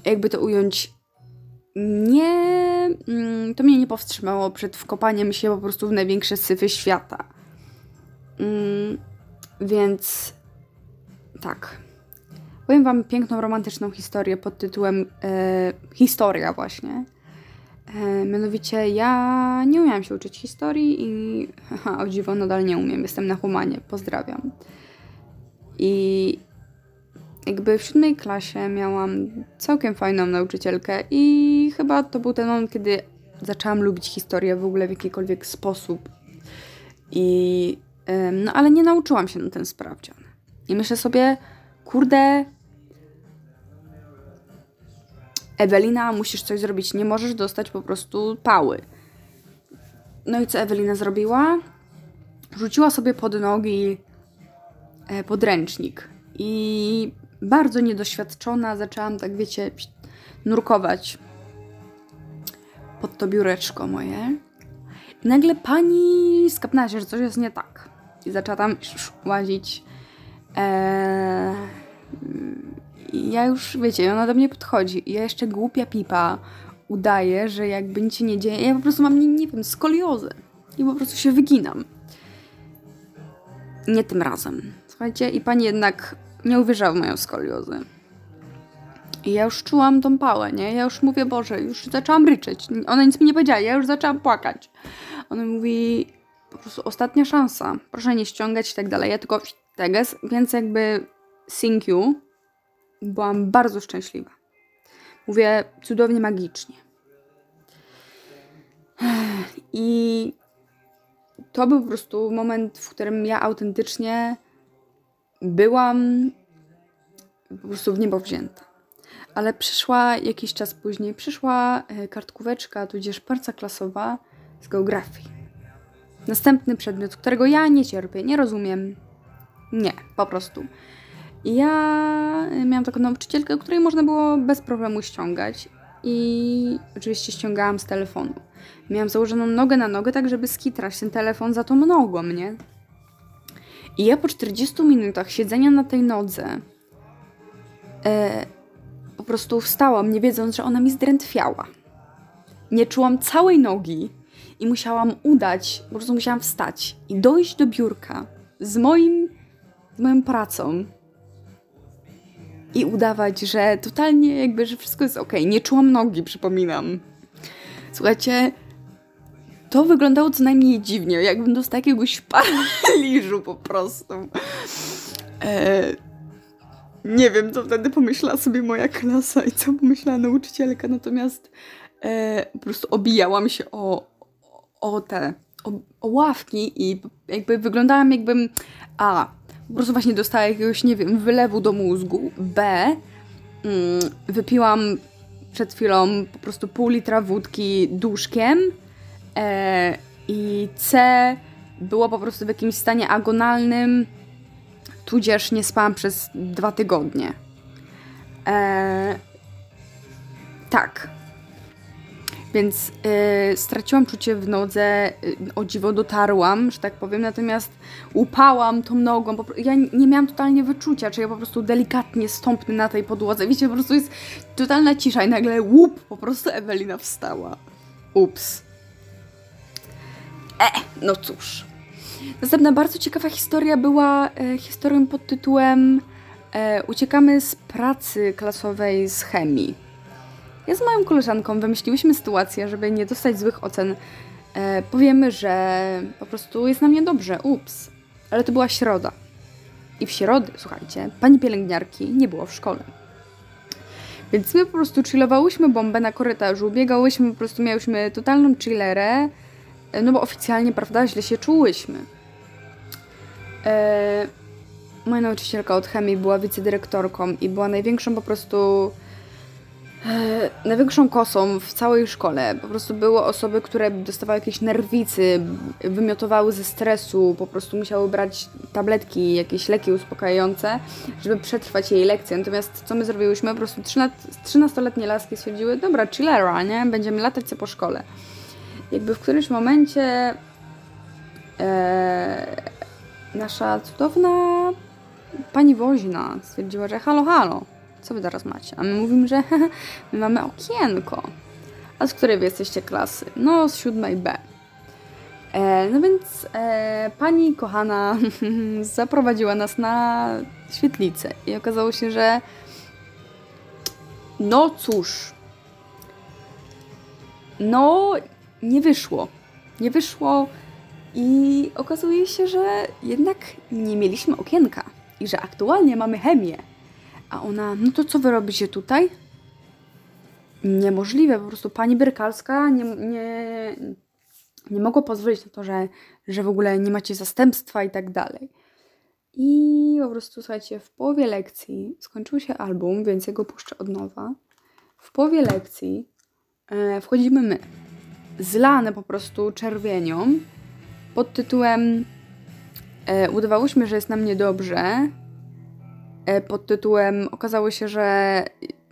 jakby to ująć, nie, mm, to mnie nie powstrzymało przed wkopaniem się po prostu w największe syfy świata. Mm, więc tak. Powiem Wam piękną, romantyczną historię pod tytułem e, Historia właśnie. E, mianowicie ja nie umiałam się uczyć historii i *laughs* haha, o dziwo nadal nie umiem. Jestem na humanie. Pozdrawiam. I jakby w siódmej klasie miałam całkiem fajną nauczycielkę i chyba to był ten moment, kiedy zaczęłam lubić historię w ogóle w jakikolwiek sposób. I no ale nie nauczyłam się na ten sprawdzian. I myślę sobie, kurde, Ewelina, musisz coś zrobić, nie możesz dostać po prostu pały. No i co Ewelina zrobiła? Rzuciła sobie pod nogi e, podręcznik i bardzo niedoświadczona, zaczęłam tak, wiecie, nurkować pod to biureczko moje. I nagle pani skapnęła się, że coś jest nie tak. I zaczęła tam łazić. Eee, ja już, wiecie, ona do mnie podchodzi. I ja jeszcze głupia pipa udaję, że jakby nic się nie dzieje. Ja po prostu mam, nie, nie wiem, skoliozę. I po prostu się wyginam. Nie tym razem. Słuchajcie, i pani jednak nie uwierzała w moją skoliozę. I ja już czułam tą pałę, nie? Ja już mówię, Boże, już zaczęłam ryczeć. Ona nic mi nie powiedziała, ja już zaczęłam płakać. Ona mówi, po prostu ostatnia szansa, proszę nie ściągać i tak dalej. Ja tylko teges, więc jakby thank you. Byłam bardzo szczęśliwa. Mówię cudownie magicznie. I to był po prostu moment, w którym ja autentycznie byłam po prostu w niebo wzięta. Ale przyszła jakiś czas później, przyszła e, kartkóweczka, tudzież parca klasowa z geografii. Następny przedmiot, którego ja nie cierpię, nie rozumiem. Nie, po prostu. Ja miałam taką nauczycielkę, której można było bez problemu ściągać. I oczywiście ściągałam z telefonu. Miałam założoną nogę na nogę, tak żeby skitrać ten telefon za tą nogą, nie? I ja po 40 minutach siedzenia na tej nodze e, po prostu wstałam, nie wiedząc, że ona mi zdrętwiała. Nie czułam całej nogi i musiałam udać, po prostu musiałam wstać i dojść do biurka z moim, z moją pracą i udawać, że totalnie jakby, że wszystko jest ok. Nie czułam nogi, przypominam. Słuchajcie, to wyglądało co najmniej dziwnie, jakbym dostała jakiegoś paraliżu po prostu. E, nie wiem, co wtedy pomyślała sobie moja klasa i co pomyślała nauczycielka, natomiast e, po prostu obijałam się o, o te, o, o ławki i jakby wyglądałam jakbym, a, po prostu właśnie dostała jakiegoś, nie wiem, wylewu do mózgu, b, mm, wypiłam przed chwilą po prostu pół litra wódki duszkiem, e, i C było po prostu w jakimś stanie agonalnym, tudzież nie spałam przez dwa tygodnie. E, tak. Więc y, straciłam czucie w nodze, y, o dziwo dotarłam, że tak powiem, natomiast upałam tą nogą. ja nie miałam totalnie wyczucia, czy ja po prostu delikatnie stąpnę na tej podłodze. Wiecie, po prostu jest totalna cisza i nagle łup, po prostu Ewelina wstała. Ups. E, no cóż. Następna bardzo ciekawa historia była e, historią pod tytułem e, Uciekamy z pracy klasowej z chemii. Ja z moją koleżanką wymyśliłyśmy sytuację, żeby nie dostać złych ocen. E, powiemy, że po prostu jest nam niedobrze, ups. Ale to była środa. I w środę, słuchajcie, pani pielęgniarki nie było w szkole. Więc my po prostu chillowałyśmy bombę na korytarzu, biegałyśmy, po prostu miałyśmy totalną chillerę, no bo oficjalnie, prawda, źle się czułyśmy. E, moja nauczycielka od chemii była wicedyrektorką i była największą po prostu e, największą kosą w całej szkole. Po prostu były osoby, które dostawały jakieś nerwicy, wymiotowały ze stresu, po prostu musiały brać tabletki, jakieś leki uspokajające, żeby przetrwać jej lekcję. Natomiast co my zrobiłyśmy? Po prostu 13-letnie laski stwierdziły, dobra, chillera, nie? Będziemy latać się po szkole. Jakby w którymś momencie e, nasza cudowna pani woźna stwierdziła, że halo, halo, co wy teraz macie? A my mówimy, że *laughs* my mamy okienko. A z której wy jesteście klasy? No, z siódmej B. E, no więc e, pani kochana *laughs* zaprowadziła nas na świetlicę i okazało się, że no cóż, no nie wyszło. Nie wyszło i okazuje się, że jednak nie mieliśmy okienka i że aktualnie mamy chemię. A ona, no to co wy robicie tutaj? Niemożliwe, po prostu pani Brykalska nie, nie, nie mogła pozwolić na to, że, że w ogóle nie macie zastępstwa i tak dalej. I po prostu, słuchajcie, w połowie lekcji skończył się album, więc jego puszczę od nowa. W połowie lekcji e, wchodzimy my, zlane po prostu czerwienią, pod tytułem e, Udawałyśmy, że jest nam niedobrze. E, pod tytułem okazało się, że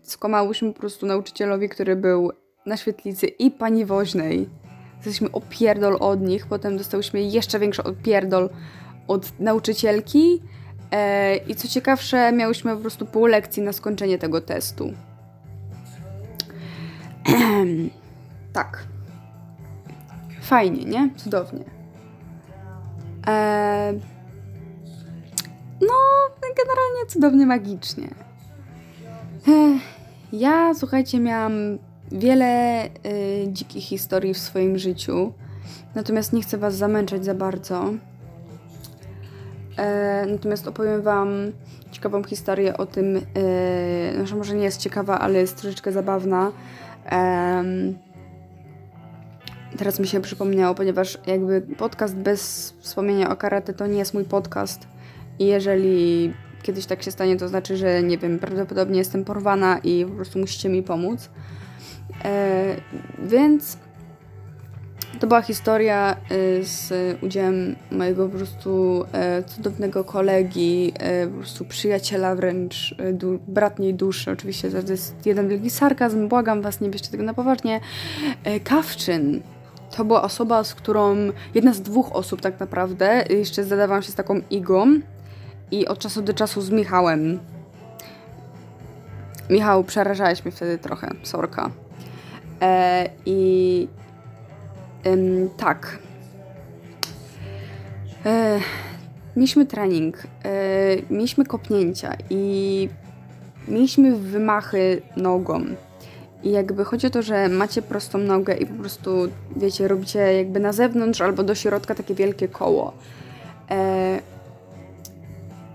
skłamałyśmy po prostu nauczycielowi, który był na świetlicy i pani woźnej. Jesteśmy opierdol od nich, potem dostałyśmy jeszcze większy opierdol od nauczycielki. E, I co ciekawsze, miałyśmy po prostu pół lekcji na skończenie tego testu. *clears throat* tak. Fajnie, nie? Cudownie. Eee, no, generalnie cudownie magicznie. Eee, ja, słuchajcie, miałam wiele e, dzikich historii w swoim życiu, natomiast nie chcę Was zamęczać za bardzo. E, natomiast opowiem Wam ciekawą historię o tym, e, znaczy może nie jest ciekawa, ale jest troszeczkę zabawna. Teraz mi się przypomniało, ponieważ jakby podcast bez wspomnienia o karate to nie jest mój podcast. I jeżeli kiedyś tak się stanie, to znaczy, że nie wiem, prawdopodobnie jestem porwana i po prostu musicie mi pomóc. E, więc to była historia y, z udziałem mojego po prostu e, cudownego kolegi, e, po prostu przyjaciela wręcz, e, du bratniej duszy. Oczywiście to jest jeden wielki sarkazm, błagam was, nie bierzcie tego na poważnie. Kawczyn to była osoba, z którą, jedna z dwóch osób tak naprawdę, jeszcze zadawałam się z taką Igą i od czasu do czasu z Michałem. Michał, przerażałeś mnie wtedy trochę, sorka. E, I tak. E, mieliśmy trening, e, mieliśmy kopnięcia i mieliśmy wymachy nogą. I jakby chodzi o to, że macie prostą nogę i po prostu, wiecie, robicie jakby na zewnątrz albo do środka takie wielkie koło. E,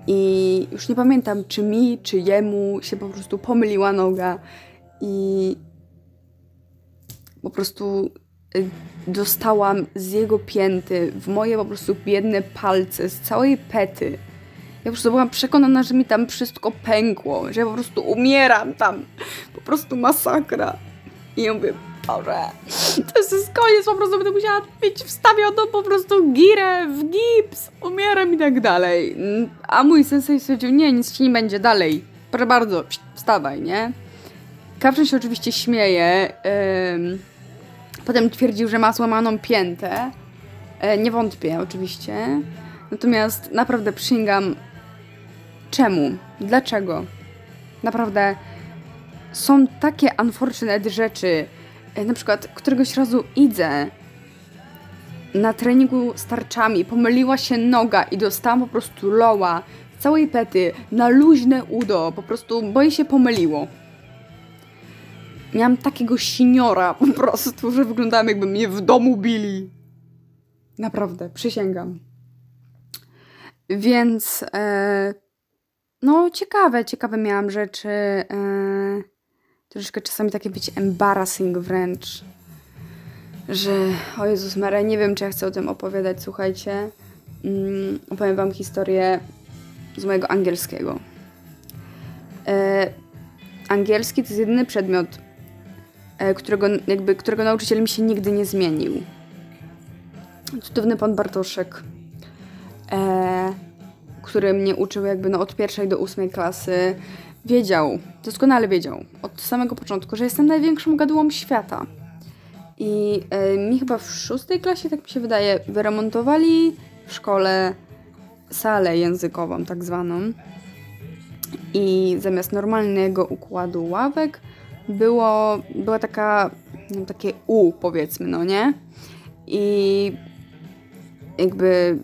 I już nie pamiętam, czy mi, czy jemu się po prostu pomyliła noga i po prostu Y, dostałam z jego pięty w moje po prostu biedne palce, z całej pety. Ja po prostu byłam przekonana, że mi tam wszystko pękło, że ja po prostu umieram tam. Po prostu masakra. I ja mówię, Boże, to jest koniec, po prostu będę musiała mieć wstawioną po prostu girę w gips, umieram i tak dalej. A mój sensei stwierdził, nie, nic ci nie będzie, dalej. Proszę bardzo, wstawaj, nie? Kapczyn się oczywiście śmieje. Potem twierdził, że ma złamaną piętę. E, nie wątpię, oczywiście. Natomiast naprawdę przysięgam. Czemu? Dlaczego? Naprawdę są takie unfortunate rzeczy. E, na przykład któregoś razu idę na treningu z tarczami, pomyliła się noga i dostałam po prostu loła całej pety na luźne udo. Po prostu, bo jej się pomyliło miałam takiego siniora po prostu, że wyglądałam jakby mnie w domu bili. Naprawdę, przysięgam. Więc e, no ciekawe, ciekawe miałam rzeczy. E, troszeczkę czasami takie być embarrassing wręcz. Że, o Jezus Maria, nie wiem, czy ja chcę o tym opowiadać, słuchajcie. Mm, opowiem wam historię z mojego angielskiego. E, angielski to jest jedyny przedmiot, E, którego, jakby, którego nauczyciel mi się nigdy nie zmienił. Cudowny pan Bartoszek, e, który mnie uczył jakby no, od pierwszej do ósmej klasy, wiedział, doskonale wiedział od samego początku, że jestem największą gadułą świata. I e, mi chyba w szóstej klasie, tak mi się wydaje, wyremontowali w szkole salę językową, tak zwaną. I zamiast normalnego układu ławek było, była taka, no, takie U powiedzmy, no nie? I jakby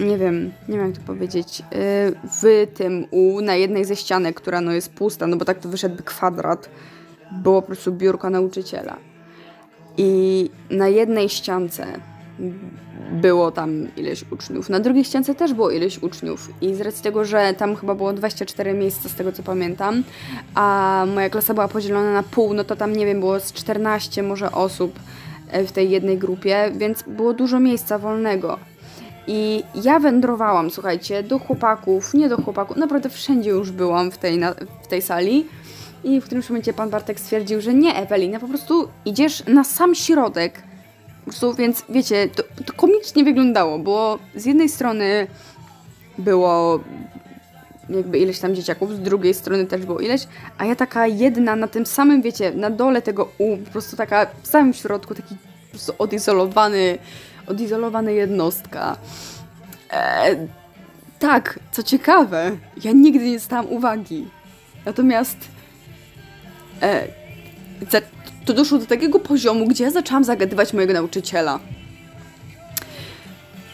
nie wiem, nie wiem jak to powiedzieć, y, w tym U na jednej ze ścianek, która no jest pusta, no bo tak to wyszedłby kwadrat, było po prostu biurko nauczyciela. I na jednej ściance było tam ileś uczniów. Na drugiej ściance też było ileś uczniów i z racji tego, że tam chyba było 24 miejsca z tego co pamiętam, a moja klasa była podzielona na pół, no to tam nie wiem, było z 14 może osób e, w tej jednej grupie, więc było dużo miejsca wolnego. I ja wędrowałam, słuchajcie, do chłopaków, nie do chłopaków, naprawdę wszędzie już byłam w tej, na, w tej sali. I w którymś momencie pan Bartek stwierdził, że nie, Ewelina, po prostu idziesz na sam środek po prostu, więc wiecie, to, to komicznie wyglądało, bo z jednej strony było jakby ileś tam dzieciaków, z drugiej strony też było ileś, a ja taka jedna na tym samym, wiecie, na dole tego U, po prostu taka w samym środku, taki po prostu odizolowany, odizolowana jednostka. E, tak, co ciekawe, ja nigdy nie dostałam uwagi. Natomiast e, to doszło do takiego poziomu, gdzie ja zaczęłam zagadywać mojego nauczyciela.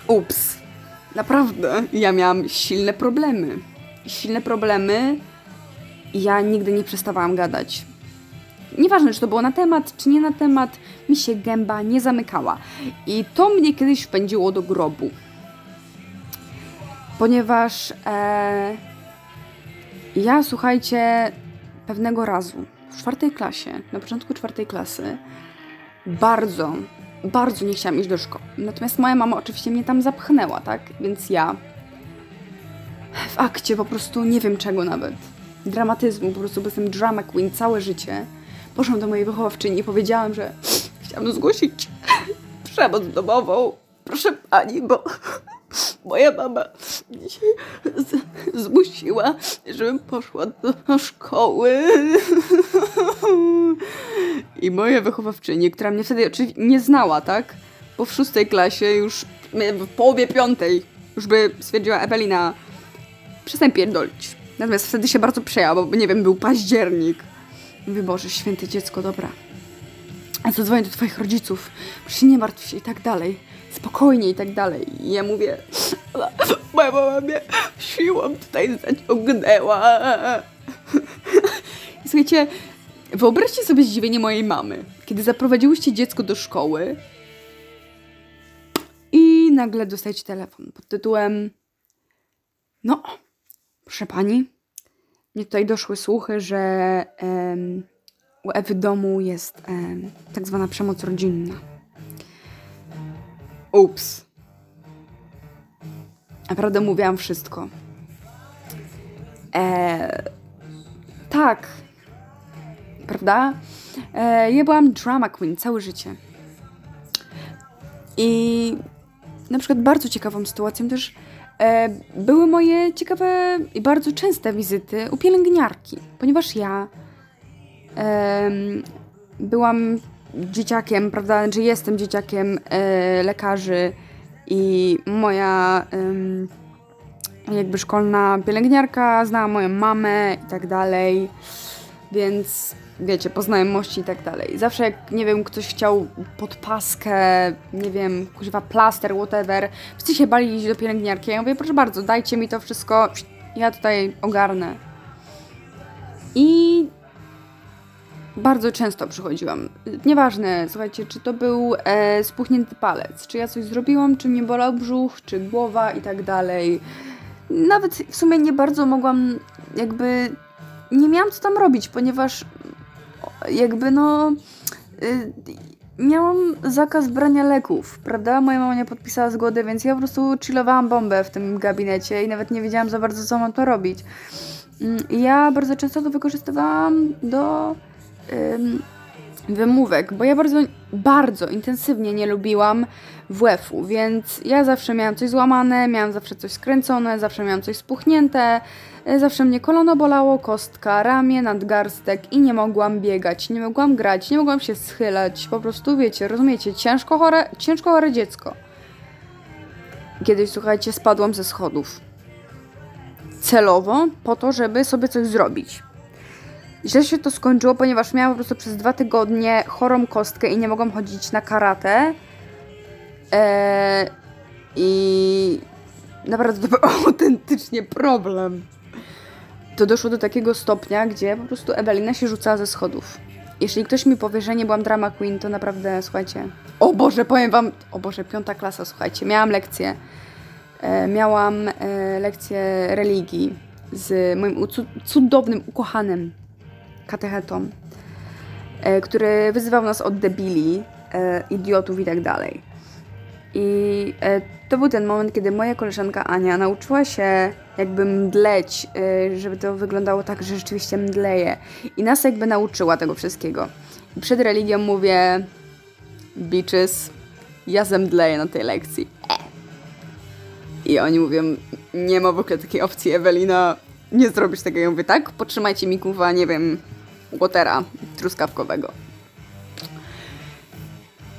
Ups. Naprawdę. Ja miałam silne problemy. Silne problemy ja nigdy nie przestawałam gadać. Nieważne, czy to było na temat, czy nie na temat, mi się gęba nie zamykała. I to mnie kiedyś wpędziło do grobu. Ponieważ e, ja, słuchajcie, pewnego razu w czwartej klasie, na początku czwartej klasy, bardzo, bardzo nie chciałam iść do szkoły. Natomiast moja mama oczywiście mnie tam zapchnęła, tak? Więc ja w akcie po prostu nie wiem czego nawet. Dramatyzmu, po prostu jestem drama queen całe życie. Poszłam do mojej wychowawczyni i powiedziałam, że chciałam zgłosić przemoc domową. Proszę pani, bo moja mama z, zmusiła, żebym poszła do szkoły. I moja wychowawczyni, która mnie wtedy oczywiście nie znała, tak? Bo w szóstej klasie już, w połowie piątej, już by stwierdziła Ewelina, przestań pierdolić. Natomiast wtedy się bardzo przejęła, bo nie wiem, był październik. Mówię, święte dziecko, dobra. Zadzwonię do twoich rodziców, proszę nie martw się i tak dalej. Spokojnie i tak dalej. I ja mówię, moja mama mnie siłą tutaj zaciągnęła. I słuchajcie, wyobraźcie sobie zdziwienie mojej mamy, kiedy zaprowadziłyście dziecko do szkoły i nagle dostajecie telefon pod tytułem no, proszę pani, mnie tutaj doszły słuchy, że em, u Ewy domu jest em, tak zwana przemoc rodzinna. Ups. Naprawdę mówiłam wszystko. E, tak. Prawda? E, ja byłam drama queen całe życie. I na przykład bardzo ciekawą sytuacją też były moje ciekawe i bardzo częste wizyty u pielęgniarki, ponieważ ja byłam dzieciakiem, prawda, że jestem dzieciakiem e, lekarzy i moja jakby szkolna pielęgniarka znała moją mamę i tak dalej, więc wiecie, po znajomości i tak dalej. Zawsze jak, nie wiem, ktoś chciał podpaskę, nie wiem, kuźwa plaster, whatever, wszyscy się bali iść do pielęgniarki. Ja mówię, proszę bardzo, dajcie mi to wszystko, ja tutaj ogarnę. I bardzo często przychodziłam. Nieważne, słuchajcie, czy to był e, spuchnięty palec, czy ja coś zrobiłam, czy mnie bolał brzuch, czy głowa i tak dalej. Nawet w sumie nie bardzo mogłam, jakby nie miałam co tam robić, ponieważ jakby no. Y, miałam zakaz brania leków, prawda? Moja mama nie podpisała zgody, więc ja po prostu chillowałam bombę w tym gabinecie i nawet nie wiedziałam za bardzo, co mam to robić. Mm, Ja bardzo często to wykorzystywałam do ym, wymówek, bo ja bardzo, bardzo intensywnie nie lubiłam WF-u, więc ja zawsze miałam coś złamane, miałam zawsze coś skręcone, zawsze miałam coś spuchnięte, zawsze mnie kolano bolało, kostka, ramię, nadgarstek i nie mogłam biegać, nie mogłam grać, nie mogłam się schylać, po prostu wiecie, rozumiecie, ciężko chore, ciężko chore dziecko. Kiedyś, słuchajcie, spadłam ze schodów. Celowo, po to, żeby sobie coś zrobić. Źle się to skończyło, ponieważ miałam po prostu przez dwa tygodnie chorą kostkę i nie mogłam chodzić na karate. Eee, I naprawdę to był *laughs* autentycznie problem. To doszło do takiego stopnia, gdzie po prostu Ewelina się rzucała ze schodów. Jeśli ktoś mi powie, że nie byłam drama queen, to naprawdę, słuchajcie... O Boże, powiem wam... O Boże, piąta klasa, słuchajcie. Miałam lekcję. E, miałam e, lekcję religii z moim cudownym, ukochanym katechetą, e, który wyzywał nas od debili, e, idiotów i tak dalej. I e, to był ten moment, kiedy moja koleżanka Ania nauczyła się jakby mdleć, e, żeby to wyglądało tak, że rzeczywiście mdleje. I nas jakby nauczyła tego wszystkiego. I przed religią mówię, bitches, ja zemdleję na tej lekcji. E. I oni mówią, nie ma w ogóle takiej opcji, Ewelina, nie zrobisz tego. Ja mówię, tak, potrzymajcie mi kuwa, nie wiem, watera truskawkowego.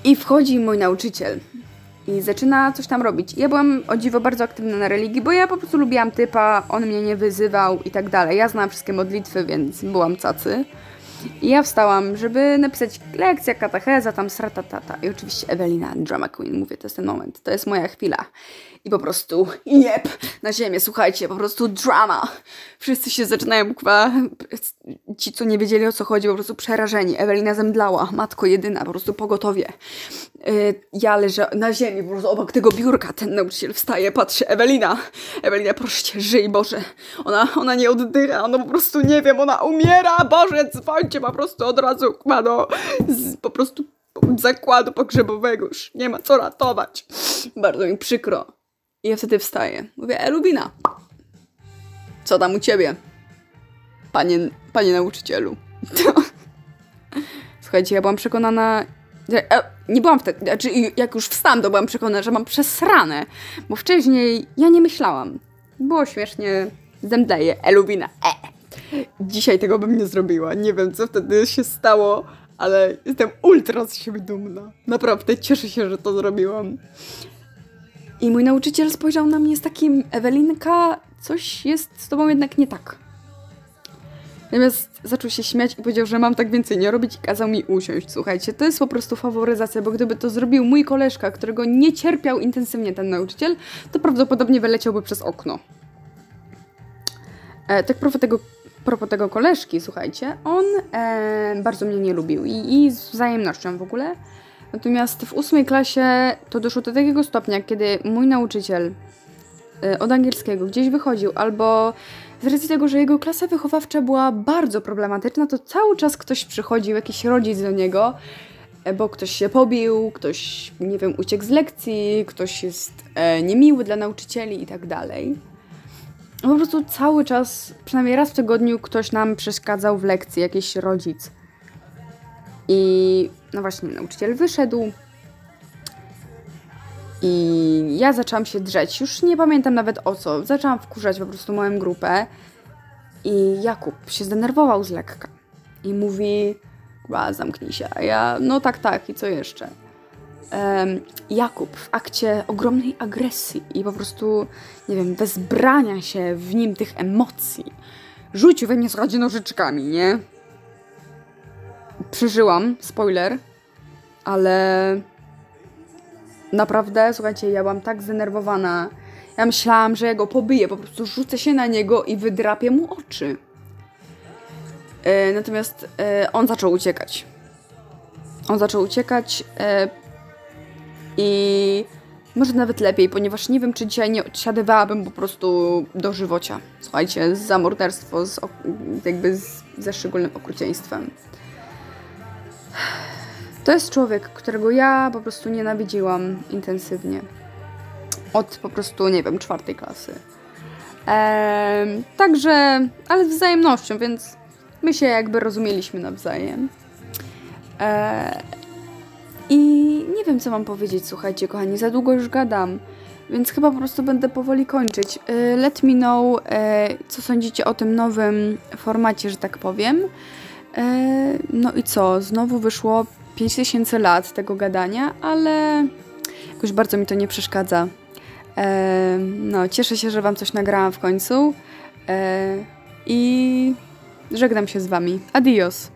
I wchodzi mój nauczyciel i zaczyna coś tam robić. Ja byłam o dziwo bardzo aktywna na religii, bo ja po prostu lubiłam typa, on mnie nie wyzywał i tak dalej. Ja znałam wszystkie modlitwy, więc byłam cacy. I ja wstałam, żeby napisać lekcja, katecheza, tam sratatata. I oczywiście Ewelina, drama queen, mówię, to jest ten moment, to jest moja chwila. I po prostu, jeb, na ziemię, słuchajcie, po prostu drama. Wszyscy się zaczynają, kwa, ci, co nie wiedzieli o co chodzi, po prostu przerażeni. Ewelina zemdlała, matko jedyna, po prostu pogotowie. Yy, ja leżę na ziemi, po prostu obok tego biurka, ten nauczyciel wstaje, patrzy, Ewelina, Ewelina, proszę cię, żyj, Boże. Ona, ona nie oddycha, ona po prostu, nie wiem, ona umiera, Boże, dzwońcie po prostu od razu, no, z, po prostu zakładu pogrzebowego, już nie ma co ratować. Bardzo mi przykro. I ja wtedy wstaję. Mówię, Elubina, co tam u ciebie? Panie, panie nauczycielu. *laughs* Słuchajcie, ja byłam przekonana, e, nie byłam wtedy, znaczy jak już wstałam, to byłam przekonana, że mam przesrane, bo wcześniej ja nie myślałam. Było śmiesznie, zemdleję, Elubina, e. Dzisiaj tego bym nie zrobiła, nie wiem co wtedy się stało, ale jestem ultra z siebie dumna. Naprawdę, cieszę się, że to zrobiłam. I mój nauczyciel spojrzał na mnie z takim, Ewelinka, coś jest z tobą jednak nie tak. Natomiast zaczął się śmiać i powiedział, że mam tak więcej nie robić i kazał mi usiąść. Słuchajcie, to jest po prostu faworyzacja, bo gdyby to zrobił mój koleżka, którego nie cierpiał intensywnie ten nauczyciel, to prawdopodobnie wyleciałby przez okno. E, tak propos tego, propos tego koleżki, słuchajcie, on e, bardzo mnie nie lubił i, i z wzajemnością w ogóle. Natomiast w ósmej klasie to doszło do takiego stopnia, kiedy mój nauczyciel e, od angielskiego gdzieś wychodził albo z racji tego, że jego klasa wychowawcza była bardzo problematyczna, to cały czas ktoś przychodził, jakiś rodzic do niego, e, bo ktoś się pobił, ktoś, nie wiem, uciekł z lekcji, ktoś jest e, niemiły dla nauczycieli i tak dalej. Po prostu cały czas, przynajmniej raz w tygodniu, ktoś nam przeszkadzał w lekcji, jakiś rodzic. I no właśnie, nauczyciel wyszedł. I ja zaczęłam się drzeć. Już nie pamiętam nawet o co. Zaczęłam wkurzać po prostu moją grupę. I Jakub się zdenerwował z lekka. I mówi, chyba zamknij się. A ja, no tak, tak. I co jeszcze? Um, Jakub w akcie ogromnej agresji i po prostu, nie wiem, wezbrania się w nim tych emocji. Rzucił we mnie, słuchajcie, nożyczkami, nie? Przeżyłam, spoiler, ale naprawdę, słuchajcie, ja byłam tak zdenerwowana. Ja myślałam, że ja go pobiję, po prostu rzucę się na niego i wydrapię mu oczy. E, natomiast e, on zaczął uciekać. On zaczął uciekać e, i może nawet lepiej, ponieważ nie wiem, czy dzisiaj nie odsiadywałabym po prostu do żywocia. Słuchajcie, za morderstwo, z, jakby z, ze szczególnym okrucieństwem. To jest człowiek, którego ja po prostu nienawidziłam intensywnie. Od po prostu, nie wiem, czwartej klasy. Eee, także, ale z wzajemnością, więc my się jakby rozumieliśmy nawzajem. Eee, I nie wiem, co mam powiedzieć, słuchajcie, kochani, za długo już gadam, więc chyba po prostu będę powoli kończyć. Eee, let me know, co sądzicie o tym nowym formacie, że tak powiem. Eee, no i co, znowu wyszło 5000 lat tego gadania, ale jakoś bardzo mi to nie przeszkadza. E, no, cieszę się, że Wam coś nagrałam w końcu. E, I żegnam się z Wami. Adios.